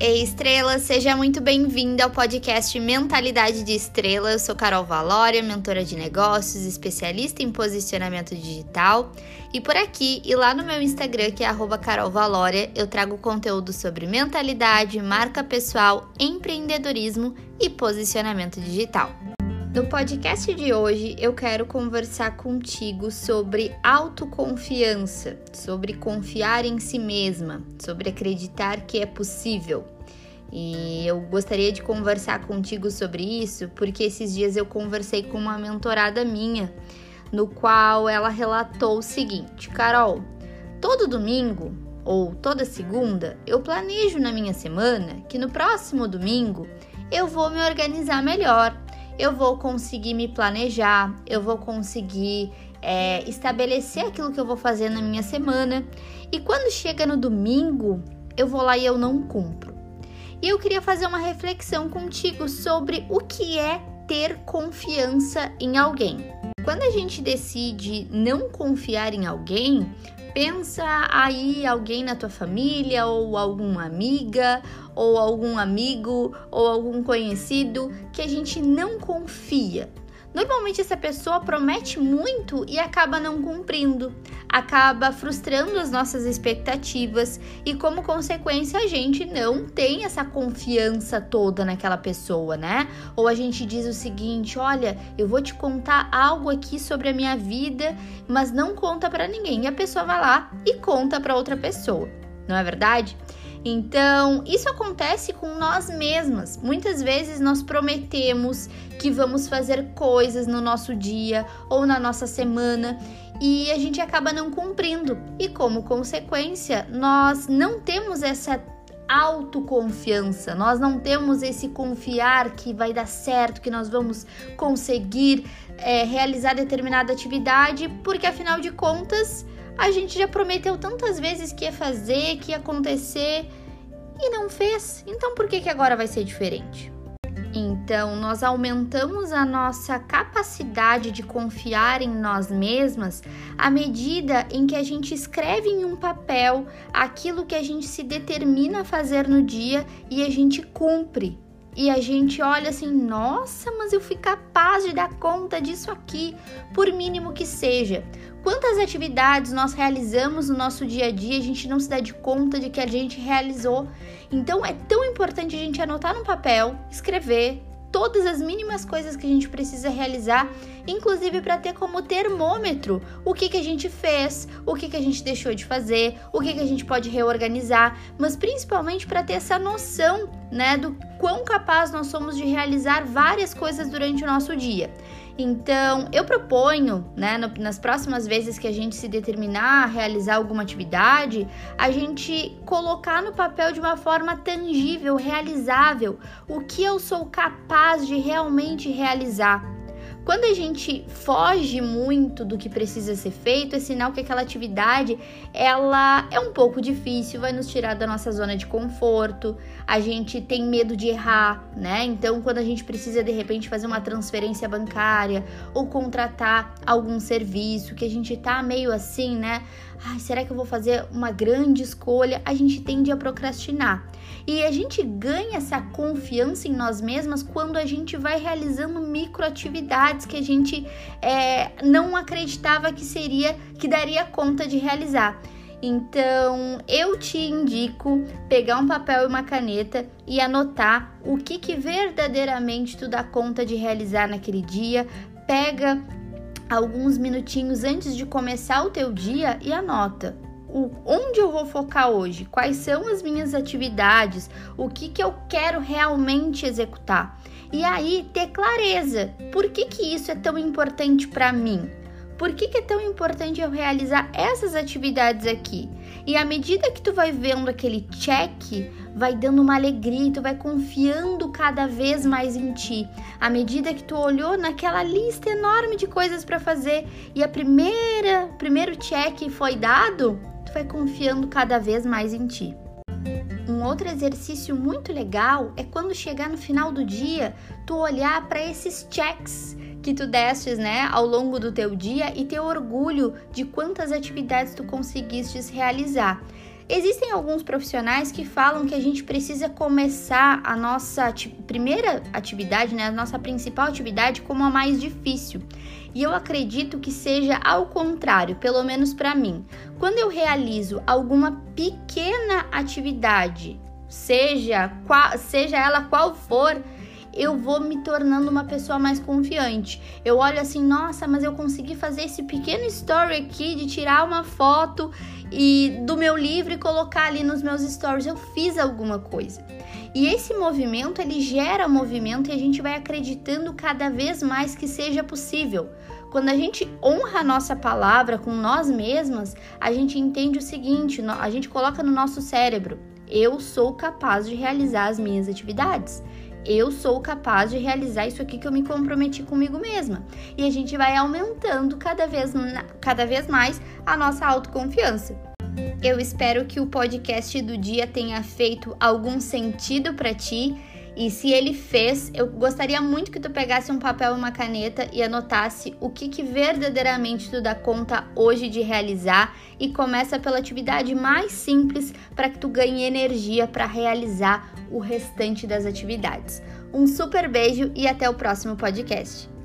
Ei, estrela, seja muito bem-vinda ao podcast Mentalidade de Estrela. Eu sou Carol Valória, mentora de negócios, especialista em posicionamento digital. E por aqui e lá no meu Instagram, que é @carolvalória, eu trago conteúdo sobre mentalidade, marca pessoal, empreendedorismo e posicionamento digital. No podcast de hoje eu quero conversar contigo sobre autoconfiança, sobre confiar em si mesma, sobre acreditar que é possível. E eu gostaria de conversar contigo sobre isso porque esses dias eu conversei com uma mentorada minha, no qual ela relatou o seguinte: Carol, todo domingo ou toda segunda eu planejo na minha semana que no próximo domingo eu vou me organizar melhor eu vou conseguir me planejar, eu vou conseguir é, estabelecer aquilo que eu vou fazer na minha semana. E quando chega no domingo, eu vou lá e eu não cumpro. E eu queria fazer uma reflexão contigo sobre o que é ter confiança em alguém. Quando a gente decide não confiar em alguém, Pensa aí alguém na tua família, ou alguma amiga, ou algum amigo, ou algum conhecido que a gente não confia. Normalmente essa pessoa promete muito e acaba não cumprindo, acaba frustrando as nossas expectativas e como consequência a gente não tem essa confiança toda naquela pessoa, né? Ou a gente diz o seguinte: "Olha, eu vou te contar algo aqui sobre a minha vida, mas não conta para ninguém". E a pessoa vai lá e conta para outra pessoa. Não é verdade? Então, isso acontece com nós mesmas. Muitas vezes nós prometemos que vamos fazer coisas no nosso dia ou na nossa semana e a gente acaba não cumprindo. E como consequência, nós não temos essa autoconfiança, nós não temos esse confiar que vai dar certo, que nós vamos conseguir é, realizar determinada atividade, porque afinal de contas a gente já prometeu tantas vezes que ia fazer, que ia acontecer e não fez. Então por que, que agora vai ser diferente? Então, nós aumentamos a nossa capacidade de confiar em nós mesmas à medida em que a gente escreve em um papel aquilo que a gente se determina a fazer no dia e a gente cumpre e a gente olha assim, nossa, mas eu fui capaz de dar conta disso aqui, por mínimo que seja. Quantas atividades nós realizamos no nosso dia a dia, a gente não se dá de conta de que a gente realizou. Então é tão importante a gente anotar no papel, escrever, todas as mínimas coisas que a gente precisa realizar, inclusive para ter como termômetro o que, que a gente fez, o que, que a gente deixou de fazer, o que, que a gente pode reorganizar, mas principalmente para ter essa noção né, do quão capaz nós somos de realizar várias coisas durante o nosso dia. Então, eu proponho, né, no, nas próximas vezes que a gente se determinar a realizar alguma atividade, a gente colocar no papel de uma forma tangível, realizável, o que eu sou capaz de realmente realizar. Quando a gente foge muito do que precisa ser feito, é sinal que aquela atividade ela é um pouco difícil, vai nos tirar da nossa zona de conforto. A gente tem medo de errar, né? Então, quando a gente precisa de repente fazer uma transferência bancária ou contratar algum serviço que a gente tá meio assim, né? Ai, será que eu vou fazer uma grande escolha? A gente tende a procrastinar. E a gente ganha essa confiança em nós mesmas quando a gente vai realizando microatividades que a gente é, não acreditava que seria, que daria conta de realizar. Então, eu te indico pegar um papel e uma caneta e anotar o que, que verdadeiramente tu dá conta de realizar naquele dia. Pega alguns minutinhos antes de começar o teu dia e anota o, onde eu vou focar hoje, quais são as minhas atividades, o que, que eu quero realmente executar. E aí ter clareza, por que, que isso é tão importante para mim? Por que, que é tão importante eu realizar essas atividades aqui? E à medida que tu vai vendo aquele check, vai dando uma alegria, tu vai confiando cada vez mais em ti. À medida que tu olhou naquela lista enorme de coisas para fazer e a primeira, primeiro check foi dado, tu vai confiando cada vez mais em ti. Um outro exercício muito legal é quando chegar no final do dia, tu olhar para esses checks que tu destes, né, ao longo do teu dia e ter orgulho de quantas atividades tu conseguiste realizar. Existem alguns profissionais que falam que a gente precisa começar a nossa primeira atividade, né, a nossa principal atividade, como a mais difícil. E eu acredito que seja ao contrário, pelo menos para mim. Quando eu realizo alguma pequena atividade, seja, qual, seja ela qual for, eu vou me tornando uma pessoa mais confiante. Eu olho assim, nossa, mas eu consegui fazer esse pequeno story aqui de tirar uma foto e do meu livro e colocar ali nos meus stories. Eu fiz alguma coisa. E esse movimento, ele gera movimento e a gente vai acreditando cada vez mais que seja possível. Quando a gente honra a nossa palavra com nós mesmas, a gente entende o seguinte, a gente coloca no nosso cérebro: eu sou capaz de realizar as minhas atividades eu sou capaz de realizar isso aqui que eu me comprometi comigo mesma. E a gente vai aumentando cada vez, cada vez mais a nossa autoconfiança. Eu espero que o podcast do dia tenha feito algum sentido para ti e se ele fez, eu gostaria muito que tu pegasse um papel e uma caneta e anotasse o que, que verdadeiramente tu dá conta hoje de realizar e começa pela atividade mais simples para que tu ganhe energia para realizar o restante das atividades. Um super beijo e até o próximo podcast.